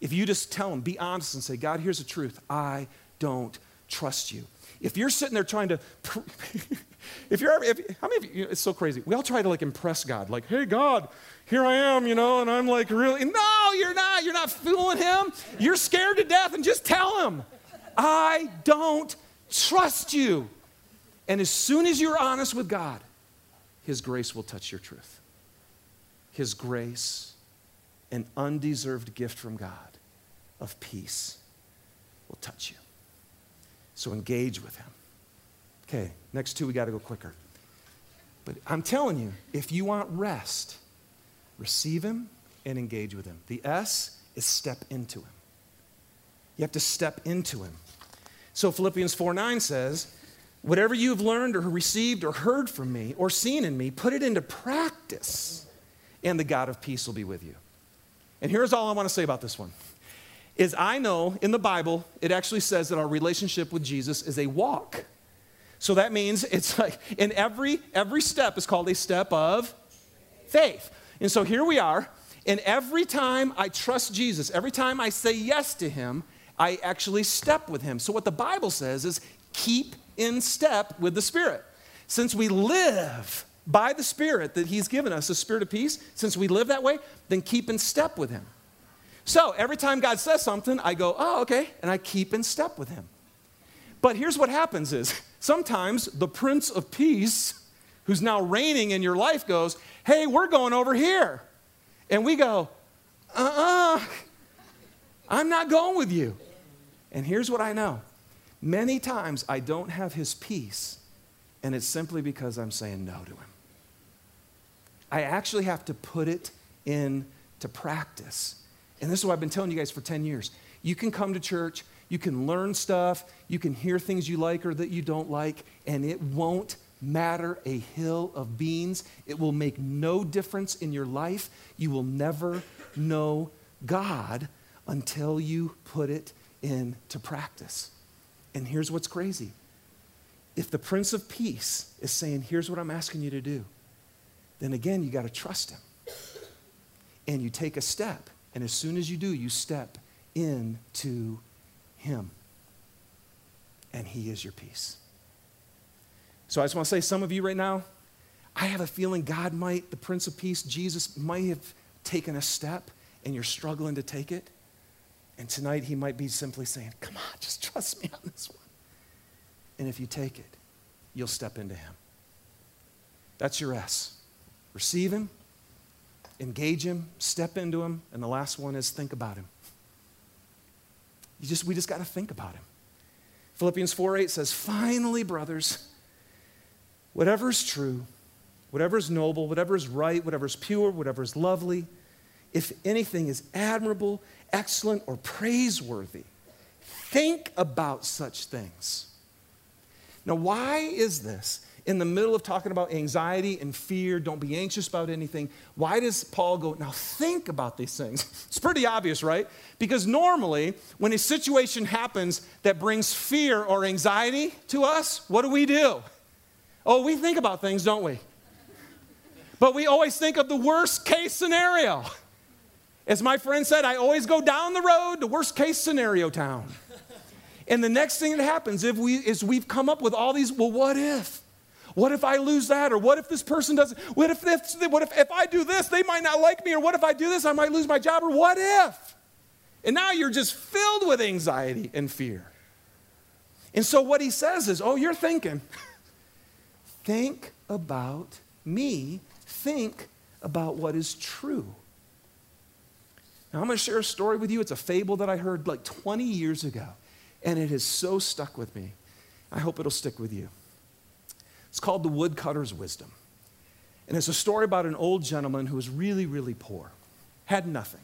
If you just tell him, be honest and say, God, here's the truth. I don't trust you. If you're sitting there trying to, [LAUGHS] if you're, ever, if, how many you, it's so crazy. We all try to like impress God, like, hey, God, here I am, you know, and I'm like, really? No, you're not. You're not fooling him. You're scared to death, and just tell him, I don't trust you. And as soon as you're honest with God, his grace will touch your truth. His grace, an undeserved gift from God of peace, will touch you. So engage with Him. Okay, next two, we got to go quicker. But I'm telling you, if you want rest, receive Him and engage with Him. The S is step into Him. You have to step into Him. So Philippians 4 9 says, Whatever you have learned or received or heard from me or seen in me, put it into practice, and the God of peace will be with you. And here's all I want to say about this one. Is I know in the Bible, it actually says that our relationship with Jesus is a walk. So that means [LAUGHS] it's like in every every step is called a step of faith. And so here we are, and every time I trust Jesus, every time I say yes to him, I actually step with him. So what the Bible says is keep in step with the Spirit. Since we live by the Spirit that He's given us, the Spirit of peace, since we live that way, then keep in step with Him. So every time God says something, I go, oh, okay, and I keep in step with Him. But here's what happens is sometimes the Prince of Peace, who's now reigning in your life, goes, hey, we're going over here. And we go, uh uh-uh, uh, i am not going with you. And here's what I know Many times I don't have his peace, and it's simply because I'm saying no to him. I actually have to put it into practice. And this is what I've been telling you guys for 10 years. You can come to church, you can learn stuff, you can hear things you like or that you don't like, and it won't matter a hill of beans. It will make no difference in your life. You will never know God until you put it into practice. And here's what's crazy if the Prince of Peace is saying, Here's what I'm asking you to do, then again, you got to trust him. And you take a step. And as soon as you do, you step into him. And he is your peace. So I just want to say, some of you right now, I have a feeling God might, the Prince of Peace, Jesus, might have taken a step and you're struggling to take it. And tonight he might be simply saying, Come on, just trust me on this one. And if you take it, you'll step into him. That's your S. Receive him, engage him, step into him, and the last one is think about him. You just, we just got to think about him. Philippians 4 8 says, Finally, brothers, whatever is true, whatever is noble, whatever is right, whatever is pure, whatever is lovely, if anything is admirable, excellent, or praiseworthy, think about such things. Now, why is this? In the middle of talking about anxiety and fear, don't be anxious about anything. Why does Paul go, now think about these things? [LAUGHS] It's pretty obvious, right? Because normally, when a situation happens that brings fear or anxiety to us, what do we do? Oh, we think about things, don't we? But we always think of the worst case scenario. As my friend said, I always go down the road to worst case scenario town. And the next thing that happens if we, is we've come up with all these, well, what if? What if I lose that? Or what if this person doesn't? What if, this, what if if I do this, they might not like me? Or what if I do this, I might lose my job? Or what if? And now you're just filled with anxiety and fear. And so what he says is, oh, you're thinking. [LAUGHS] think about me. Think about what is true. Now, I'm going to share a story with you. It's a fable that I heard like 20 years ago, and it has so stuck with me. I hope it'll stick with you. It's called The Woodcutter's Wisdom. And it's a story about an old gentleman who was really, really poor, had nothing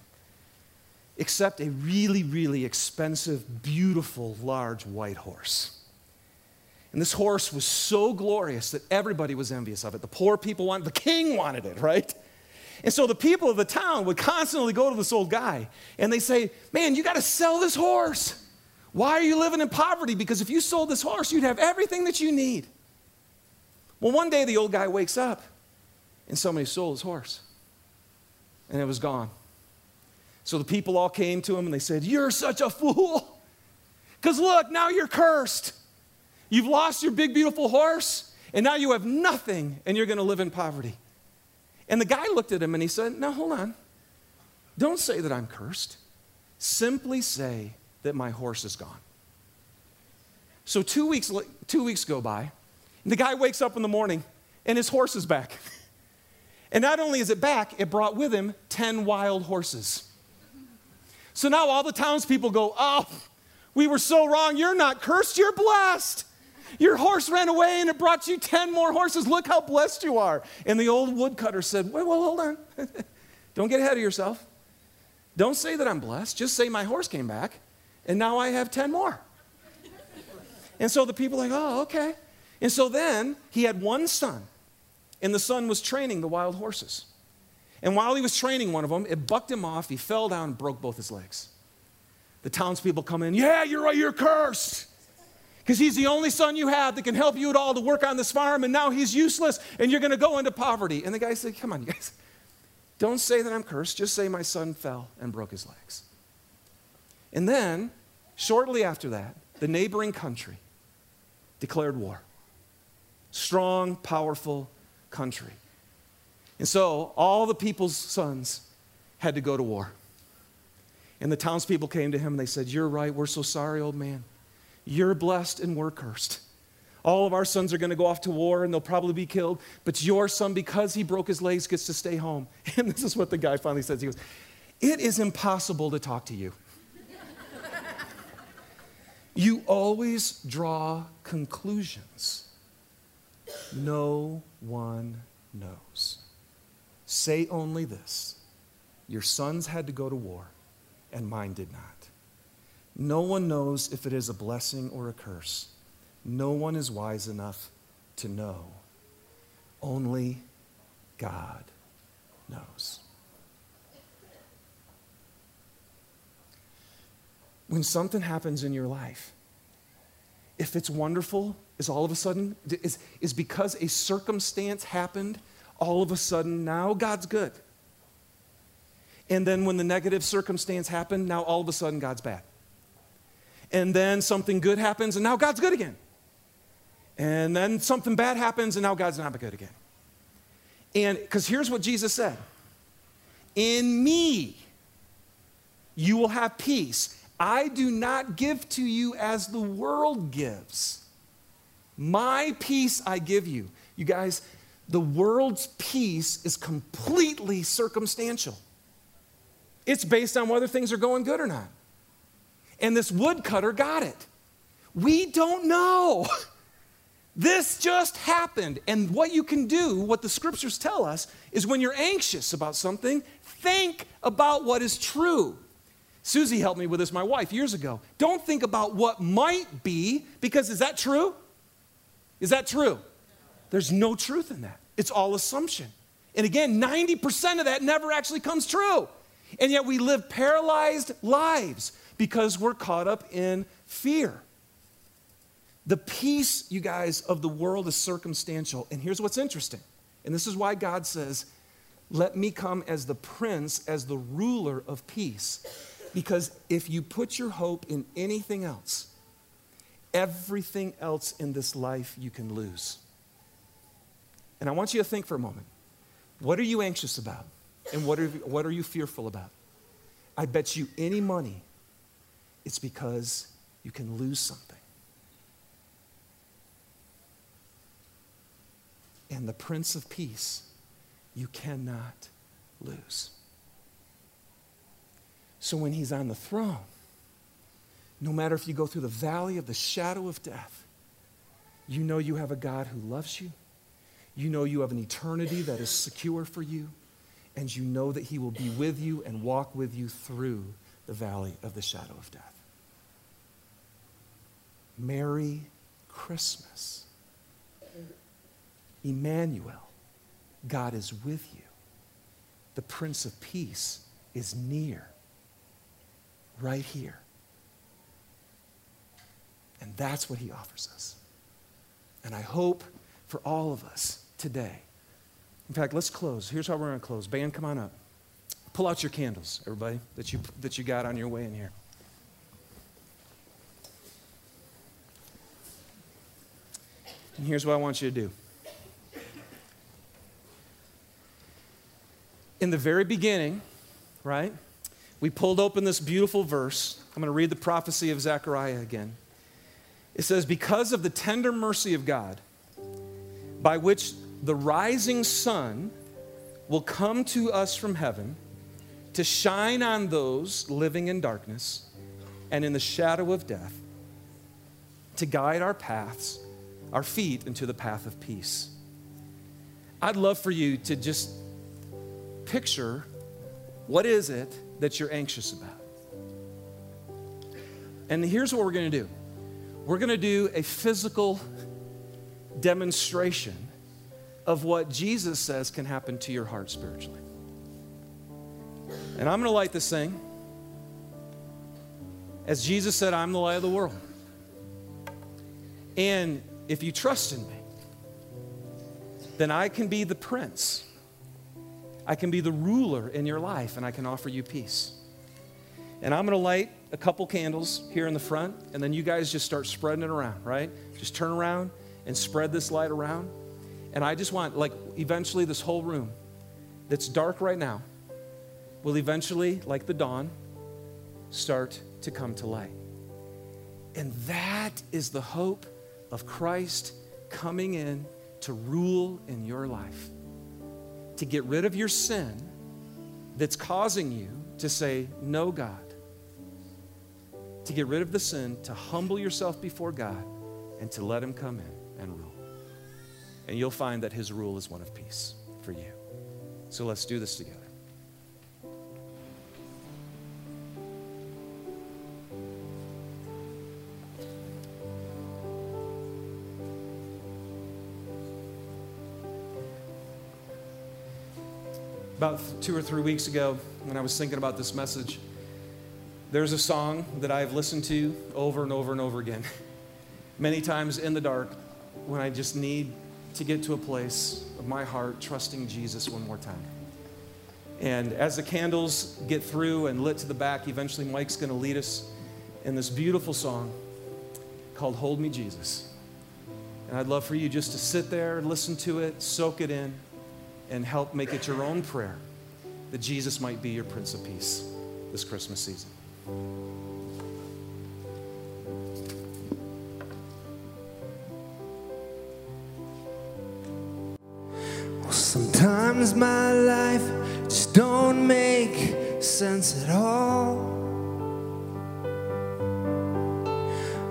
except a really, really expensive, beautiful, large white horse. And this horse was so glorious that everybody was envious of it. The poor people wanted, the king wanted it, right? And so the people of the town would constantly go to this old guy and they say, Man, you got to sell this horse. Why are you living in poverty? Because if you sold this horse, you'd have everything that you need. Well, one day the old guy wakes up and somebody stole his horse and it was gone. So the people all came to him and they said, You're such a fool. Because look, now you're cursed. You've lost your big, beautiful horse, and now you have nothing, and you're going to live in poverty. And the guy looked at him and he said, Now hold on. Don't say that I'm cursed. Simply say that my horse is gone. So two weeks, two weeks go by, and the guy wakes up in the morning and his horse is back. And not only is it back, it brought with him 10 wild horses. So now all the townspeople go, Oh, we were so wrong. You're not cursed, you're blessed. Your horse ran away and it brought you 10 more horses. Look how blessed you are. And the old woodcutter said, Well, well hold on. [LAUGHS] Don't get ahead of yourself. Don't say that I'm blessed. Just say my horse came back and now I have 10 more. And so the people are like, Oh, okay. And so then he had one son, and the son was training the wild horses. And while he was training one of them, it bucked him off. He fell down and broke both his legs. The townspeople come in, Yeah, you're right, you're cursed because he's the only son you have that can help you at all to work on this farm, and now he's useless, and you're going to go into poverty. And the guy said, Come on, you guys. Don't say that I'm cursed. Just say my son fell and broke his legs. And then, shortly after that, the neighboring country declared war. Strong, powerful country. And so, all the people's sons had to go to war. And the townspeople came to him and they said, You're right. We're so sorry, old man. You're blessed and we're cursed. All of our sons are going to go off to war and they'll probably be killed, but your son, because he broke his legs, gets to stay home. [LAUGHS] And this is what the guy finally says. He goes, It is impossible to talk to you. you always draw conclusions. No one knows. Say only this Your sons had to go to war, and mine did not. No one knows if it is a blessing or a curse. No one is wise enough to know. Only God knows. When something happens in your life, if it's wonderful, is all of a sudden, is, is because a circumstance happened, all of a sudden now God's good. And then when the negative circumstance happened, now all of a sudden God's bad and then something good happens, and now God's good again. And then something bad happens, and now God's not good again. And because here's what Jesus said In me, you will have peace. I do not give to you as the world gives. My peace I give you. You guys, the world's peace is completely circumstantial. It's based on whether things are going good or not. And this woodcutter got it. We don't know. [LAUGHS] This just happened. And what you can do, what the scriptures tell us, is when you're anxious about something, think about what is true. Susie helped me with this, my wife, years ago. Don't think about what might be, because is that true? Is that true? There's no truth in that. It's all assumption. And again, 90% of that never actually comes true. And yet we live paralyzed lives because we're caught up in fear. The peace, you guys, of the world is circumstantial. And here's what's interesting. And this is why God says, Let me come as the prince, as the ruler of peace. Because if you put your hope in anything else, everything else in this life you can lose. And I want you to think for a moment what are you anxious about? And what are, what are you fearful about? I bet you any money it's because you can lose something. and the Prince of Peace you cannot lose. So when he's on the throne, no matter if you go through the valley of the shadow of death, you know you have a God who loves you. You know you have an eternity that is secure for you. And you know that he will be with you and walk with you through the valley of the shadow of death. Merry Christmas. Emmanuel, God is with you. The Prince of Peace is near, right here. And that's what he offers us. And I hope for all of us today. In fact, let's close. Here's how we're going to close. Band, come on up. Pull out your candles, everybody, that you, that you got on your way in here. And here's what I want you to do. in the very beginning, right, we pulled open this beautiful verse. I'm going to read the prophecy of Zechariah again. It says, Because of the tender mercy of God, by which the rising sun will come to us from heaven to shine on those living in darkness and in the shadow of death, to guide our paths, our feet into the path of peace. I'd love for you to just picture what is it that you're anxious about. And here's what we're going to do we're going to do a physical demonstration of what Jesus says can happen to your heart spiritually. And I'm going to light this thing. As Jesus said, I'm the light of the world. And if you trust in me, then I can be the prince I can be the ruler in your life and I can offer you peace. And I'm going to light a couple candles here in the front, and then you guys just start spreading it around, right? Just turn around and spread this light around. And I just want, like, eventually, this whole room that's dark right now will eventually, like the dawn, start to come to light. And that is the hope of Christ coming in to rule in your life to get rid of your sin that's causing you to say, No, God. To get rid of the sin, to humble yourself before God, and to let Him come in and rule. And you'll find that His rule is one of peace for you. So let's do this together. about two or three weeks ago when I was thinking about this message, there's a song that I've listened to over and over and over again, [LAUGHS] many times in the dark when I just need to get to a place of my heart trusting Jesus one more time. And as the candles get through and lit to the back, eventually Mike's going to lead us in this beautiful song called Hold Me Jesus. And I'd love for you just to sit there, listen to it, soak it in and help make it your own prayer that Jesus might be your Prince of Peace this Christmas season. Sometimes my life just don't make sense at all.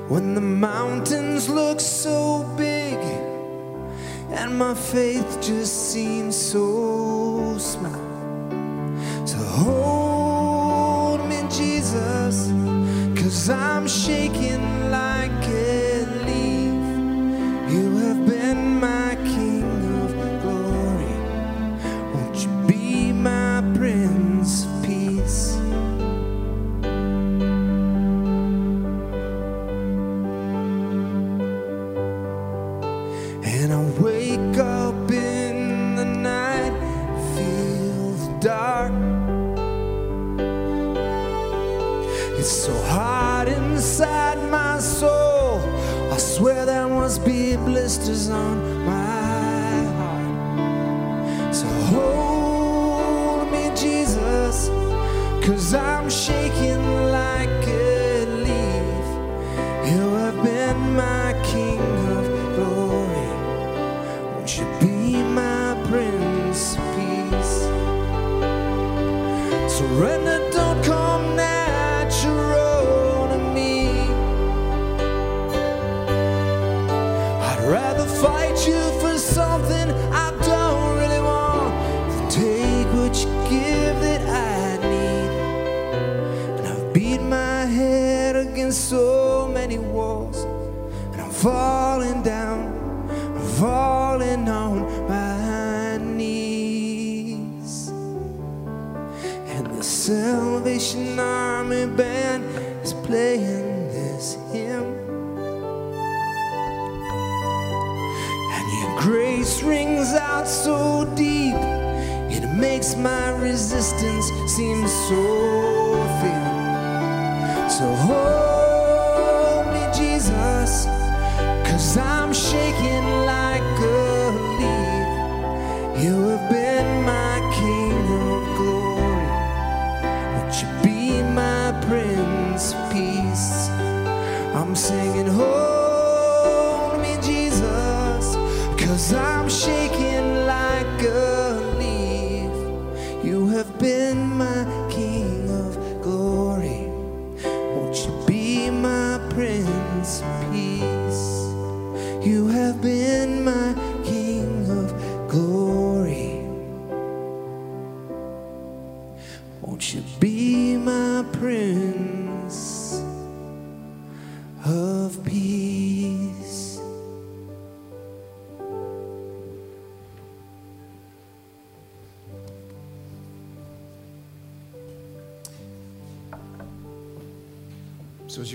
When the mountains look so big and my faith just seems so small. So hold cause I'm shaking like blisters on my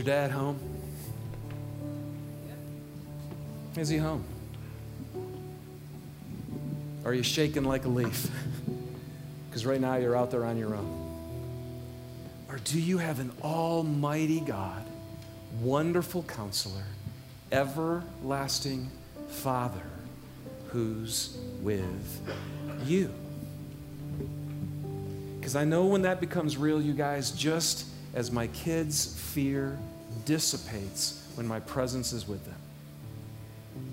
your dad home? Is he home? Are you shaking like a leaf? [LAUGHS] Because right now you're out there on your own. Or do you have an almighty God, wonderful counselor, everlasting Father who's with you? Because I know when that becomes real, you guys, just as my kids' fear dissipates when my presence is with them,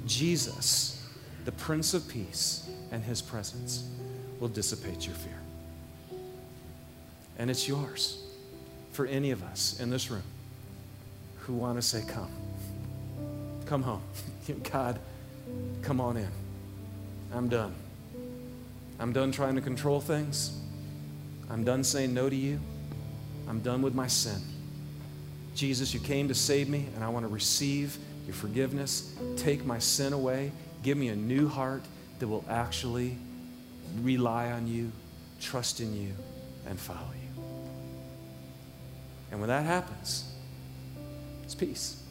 Jesus, the Prince of Peace, and his presence will dissipate your fear. And it's yours for any of us in this room who want to say, Come. Come home. [LAUGHS] God, come on in. I'm done. I'm done trying to control things. I'm done saying no to you. I'm done with my sin. Jesus, you came to save me, and I want to receive your forgiveness. Take my sin away. Give me a new heart that will actually rely on you, trust in you, and follow you. And when that happens, it's peace.